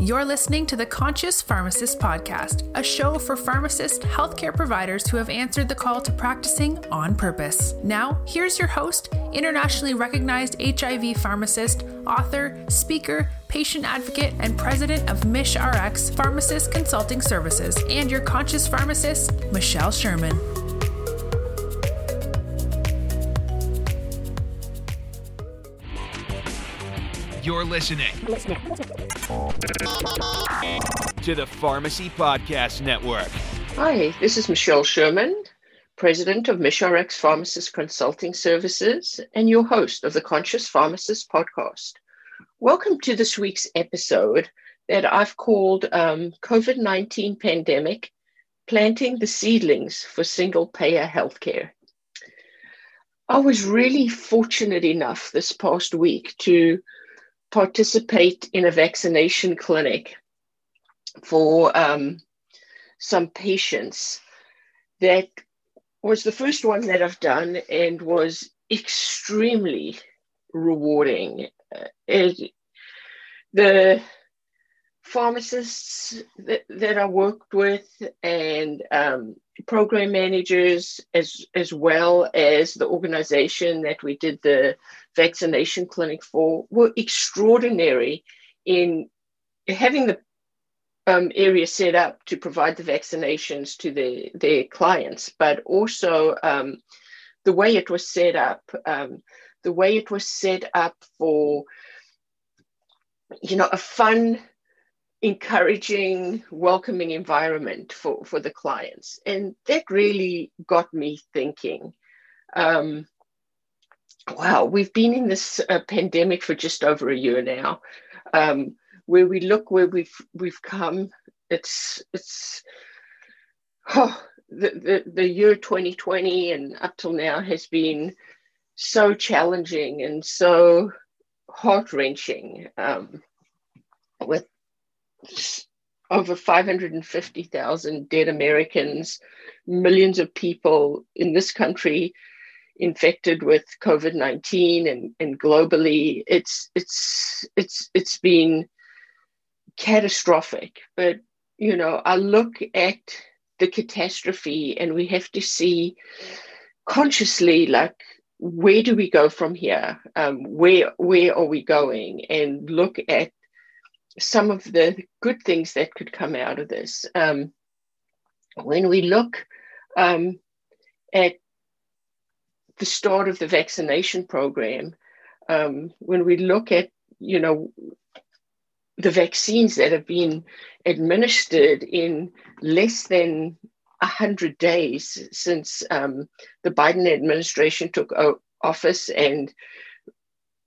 You're listening to the Conscious Pharmacist Podcast, a show for pharmacists, healthcare providers who have answered the call to practicing on purpose. Now, here's your host, internationally recognized HIV pharmacist, author, speaker, patient advocate, and president of MishRx Pharmacist Consulting Services, and your conscious pharmacist, Michelle Sherman. You're listening to the Pharmacy Podcast Network. Hi, this is Michelle Sherman, President of MishRx Pharmacist Consulting Services and your host of the Conscious Pharmacist Podcast. Welcome to this week's episode that I've called um, COVID 19 Pandemic Planting the Seedlings for Single Payer Healthcare. I was really fortunate enough this past week to participate in a vaccination clinic for um, some patients that was the first one that I've done and was extremely rewarding. Uh, it, the pharmacists that, that I worked with and um, program managers as as well as the organization that we did the vaccination clinic for were extraordinary in having the um, area set up to provide the vaccinations to the, their clients, but also um, the way it was set up, um, the way it was set up for, you know, a fun, encouraging, welcoming environment for, for the clients. And that really got me thinking. Um, wow, we've been in this uh, pandemic for just over a year now. Um, where we look where we've we've come, it's it's oh, the, the the year 2020 and up till now has been so challenging and so heart wrenching um, with over 550,000 dead Americans, millions of people in this country infected with COVID nineteen and, and globally, it's it's it's it's been catastrophic. But you know, I look at the catastrophe, and we have to see consciously, like, where do we go from here? Um, where where are we going? And look at some of the good things that could come out of this. Um, when we look um, at the start of the vaccination program, um, when we look at, you know, the vaccines that have been administered in less than 100 days since um, the Biden administration took office and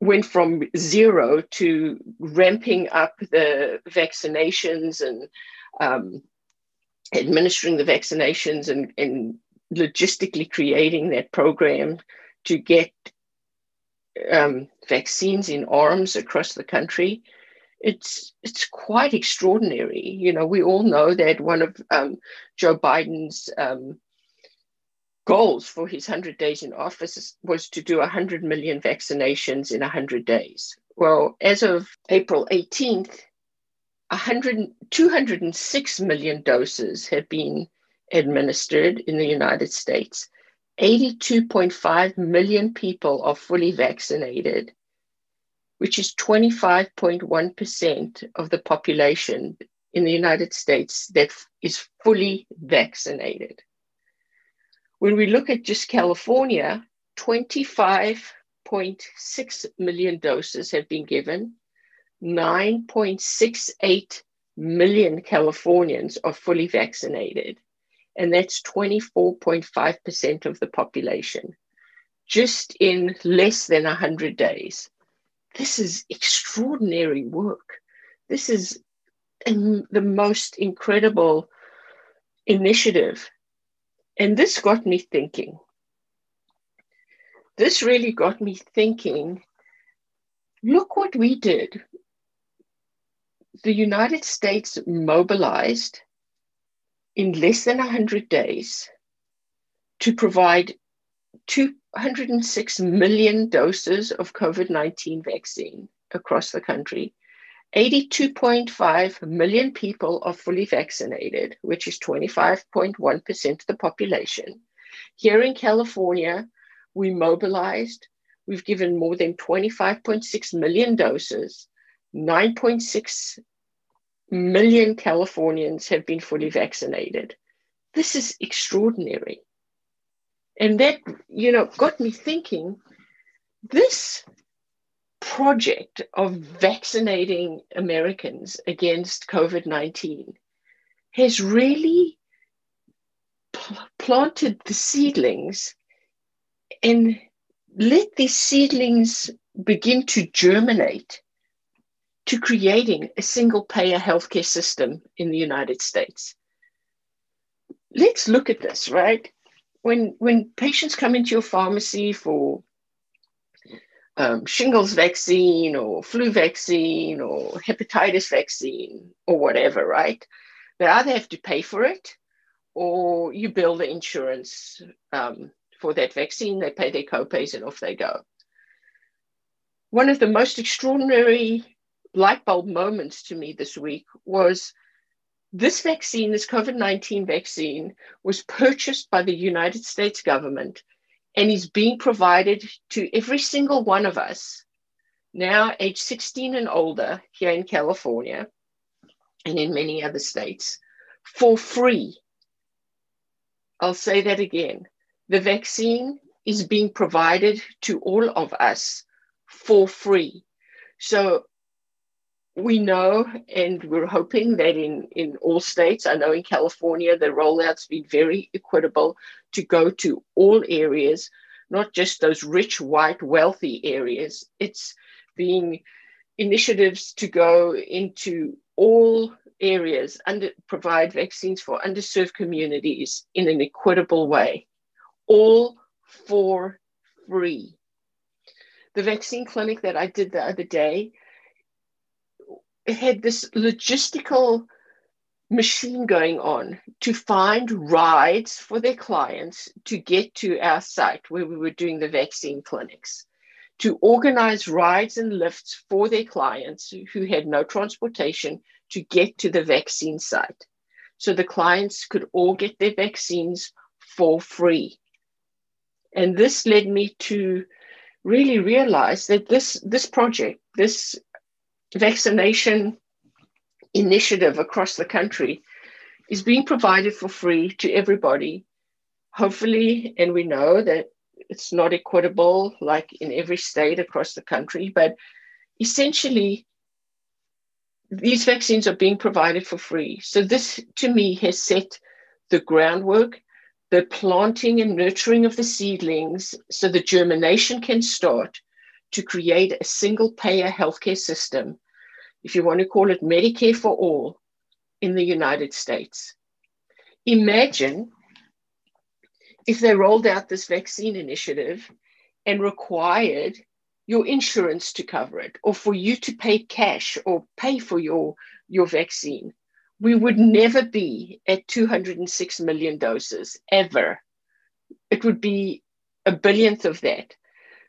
went from zero to ramping up the vaccinations and um, administering the vaccinations and, and logistically creating that program to get um, vaccines in arms across the country. It's it's quite extraordinary. You know, we all know that one of um, Joe Biden's um, goals for his 100 days in office was to do 100 million vaccinations in 100 days. Well, as of April 18th, 100, 206 million doses have been administered in the United States. 82.5 million people are fully vaccinated, which is 25.1% of the population in the United States that is fully vaccinated. When we look at just California, 25.6 million doses have been given. 9.68 million Californians are fully vaccinated and that's 24.5% of the population, just in less than 100 days. This is extraordinary work. This is the most incredible initiative. And this got me thinking. This really got me thinking look what we did. The United States mobilized in less than 100 days to provide 206 million doses of COVID 19 vaccine across the country. 82.5 million people are fully vaccinated, which is 25.1% of the population. Here in California, we mobilized, we've given more than 25.6 million doses. 9.6 million Californians have been fully vaccinated. This is extraordinary. And that, you know, got me thinking this project of vaccinating Americans against COVID 19 has really pl- planted the seedlings and let these seedlings begin to germinate to creating a single payer healthcare system in the United States. Let's look at this, right? When, when patients come into your pharmacy for um, shingles vaccine or flu vaccine or hepatitis vaccine or whatever, right? They either have to pay for it or you bill the insurance um, for that vaccine, they pay their copays and off they go. One of the most extraordinary light bulb moments to me this week was this vaccine, this COVID 19 vaccine, was purchased by the United States government and is being provided to every single one of us now age 16 and older here in California and in many other states for free. I'll say that again. The vaccine is being provided to all of us for free. So we know and we're hoping that in, in all states, I know in California, the rollout's been very equitable to go to all areas, not just those rich, white, wealthy areas. It's being initiatives to go into all areas and provide vaccines for underserved communities in an equitable way, all for free. The vaccine clinic that I did the other day, had this logistical machine going on to find rides for their clients to get to our site where we were doing the vaccine clinics, to organize rides and lifts for their clients who had no transportation to get to the vaccine site. So the clients could all get their vaccines for free. And this led me to really realize that this, this project, this vaccination initiative across the country is being provided for free to everybody. Hopefully, and we know that it's not equitable like in every state across the country, but essentially, these vaccines are being provided for free. So, this to me has set the groundwork, the planting and nurturing of the seedlings so the germination can start to create a single payer healthcare system if you want to call it Medicare for all in the United States. Imagine if they rolled out this vaccine initiative and required your insurance to cover it or for you to pay cash or pay for your, your vaccine. We would never be at 206 million doses ever. It would be a billionth of that.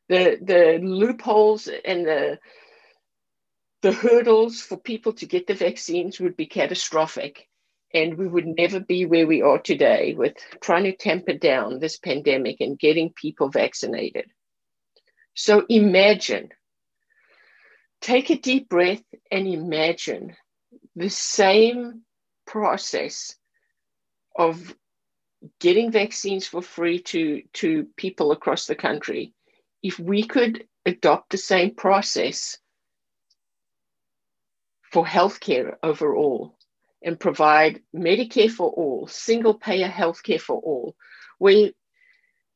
The, the loopholes and the the hurdles for people to get the vaccines would be catastrophic. And we would never be where we are today with trying to tamper down this pandemic and getting people vaccinated. So imagine, take a deep breath and imagine the same process of getting vaccines for free to, to people across the country. If we could adopt the same process for healthcare overall and provide Medicare for all, single payer healthcare for all, where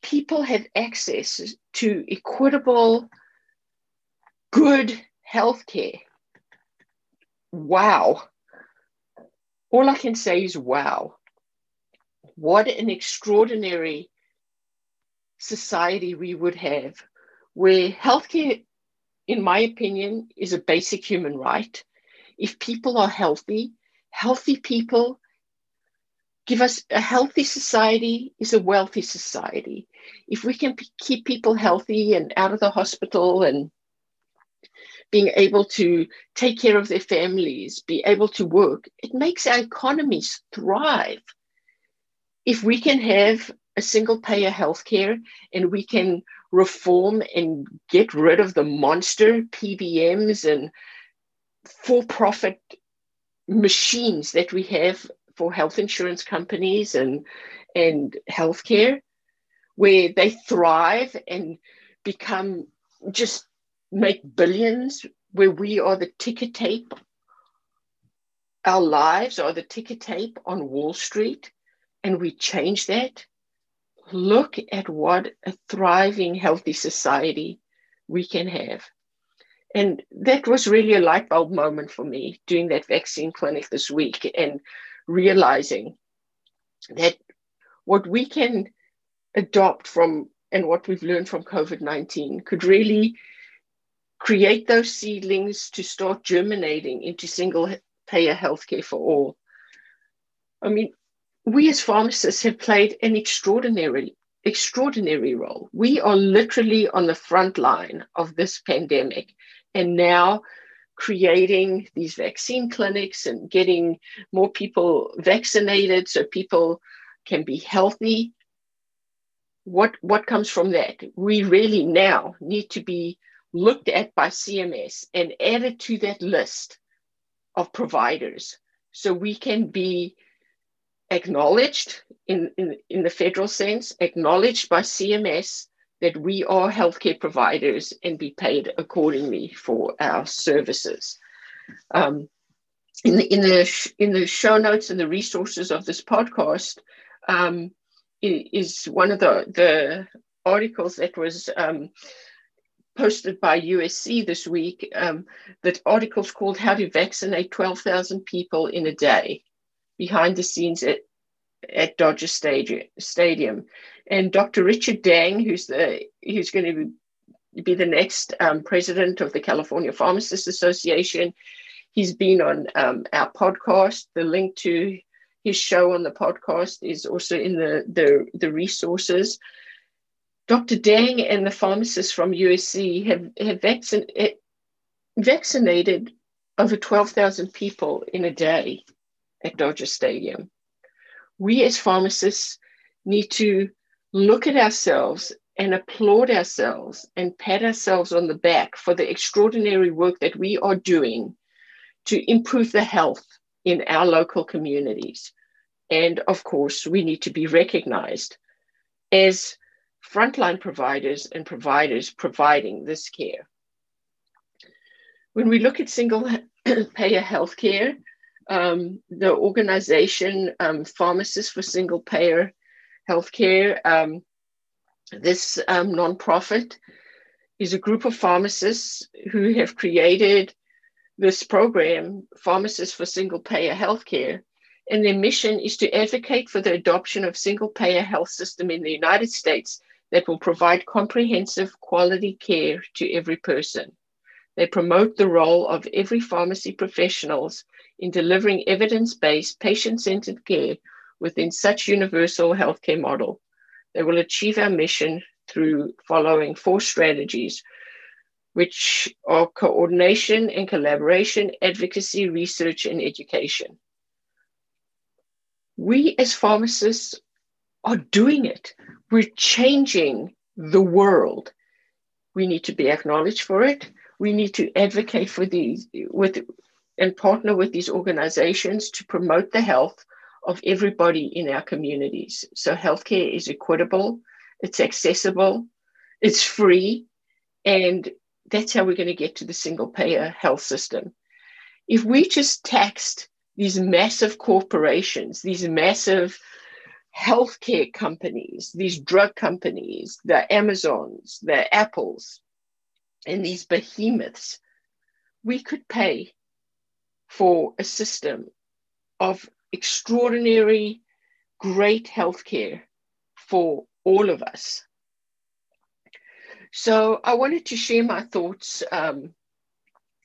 people have access to equitable, good healthcare. Wow. All I can say is wow. What an extraordinary society we would have where healthcare, in my opinion, is a basic human right if people are healthy, healthy people give us a healthy society is a wealthy society. If we can p- keep people healthy and out of the hospital and being able to take care of their families, be able to work, it makes our economies thrive. If we can have a single payer healthcare and we can reform and get rid of the monster PBMs and for profit machines that we have for health insurance companies and, and healthcare, where they thrive and become just make billions, where we are the ticker tape. Our lives are the ticker tape on Wall Street, and we change that. Look at what a thriving, healthy society we can have. And that was really a light bulb moment for me doing that vaccine clinic this week and realizing that what we can adopt from and what we've learned from COVID 19 could really create those seedlings to start germinating into single payer healthcare for all. I mean, we as pharmacists have played an extraordinary, extraordinary role. We are literally on the front line of this pandemic. And now creating these vaccine clinics and getting more people vaccinated so people can be healthy. What, what comes from that? We really now need to be looked at by CMS and added to that list of providers so we can be acknowledged in, in, in the federal sense, acknowledged by CMS that we are healthcare providers and be paid accordingly for our services. Um, in the in the in the show notes and the resources of this podcast um, is one of the the articles that was um, posted by USC this week. Um, that article's called "How to Vaccinate 12,000 People in a Day," behind the scenes at Dodger Stadium, and Dr. Richard Dang, who's the who's going to be the next um, president of the California Pharmacists Association. He's been on um, our podcast. The link to his show on the podcast is also in the the, the resources. Dr. Dang and the pharmacists from USC have have vaccin- eh, vaccinated over 12,000 people in a day at Dodger Stadium. We as pharmacists need to look at ourselves and applaud ourselves and pat ourselves on the back for the extraordinary work that we are doing to improve the health in our local communities. And of course, we need to be recognized as frontline providers and providers providing this care. When we look at single payer healthcare, um, the organization um, Pharmacists for Single Payer Healthcare. Um, this um, nonprofit is a group of pharmacists who have created this program, Pharmacists for Single Payer Healthcare. And their mission is to advocate for the adoption of single payer health system in the United States that will provide comprehensive quality care to every person. They promote the role of every pharmacy professionals in delivering evidence-based, patient-centered care within such universal healthcare model. They will achieve our mission through following four strategies, which are coordination and collaboration, advocacy, research, and education. We as pharmacists are doing it. We're changing the world. We need to be acknowledged for it. We need to advocate for these with and partner with these organizations to promote the health of everybody in our communities. So healthcare is equitable, it's accessible, it's free, and that's how we're going to get to the single payer health system. If we just taxed these massive corporations, these massive healthcare companies, these drug companies, the Amazons, the Apples, and these behemoths, we could pay for a system of extraordinary, great healthcare for all of us. So I wanted to share my thoughts um,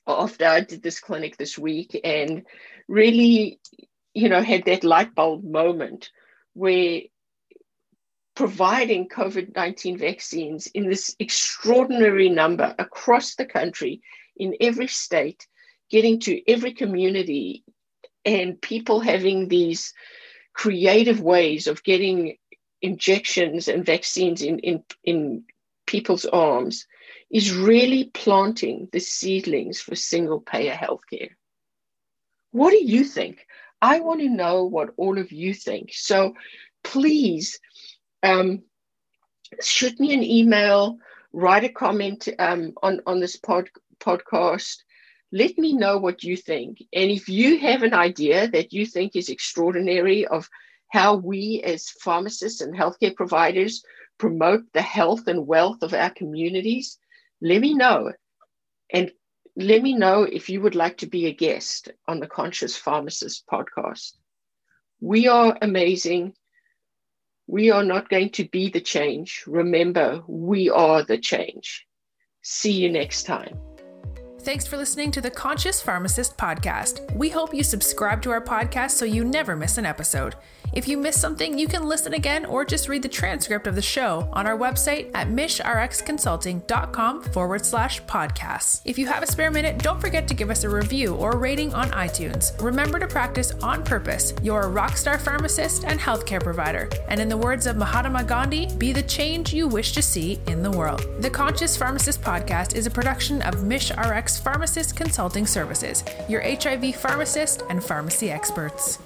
after I did this clinic this week and really, you know, had that light bulb moment where providing COVID 19 vaccines in this extraordinary number across the country in every state, getting to every community, and people having these creative ways of getting injections and vaccines in, in, in people's arms is really planting the seedlings for single payer healthcare. What do you think? I want to know what all of you think. So please um, shoot me an email, write a comment um, on, on this pod, podcast. Let me know what you think. And if you have an idea that you think is extraordinary of how we as pharmacists and healthcare providers promote the health and wealth of our communities, let me know. And let me know if you would like to be a guest on the Conscious Pharmacist podcast. We are amazing. We are not going to be the change. Remember, we are the change. See you next time. Thanks for listening to the Conscious Pharmacist podcast. We hope you subscribe to our podcast so you never miss an episode. If you miss something, you can listen again or just read the transcript of the show on our website at mishrxconsulting.com forward slash podcasts. If you have a spare minute, don't forget to give us a review or rating on iTunes. Remember to practice on purpose. You're a rockstar pharmacist and healthcare provider. And in the words of Mahatma Gandhi, be the change you wish to see in the world. The Conscious Pharmacist podcast is a production of MishRx Pharmacist Consulting Services, your HIV pharmacist and pharmacy experts.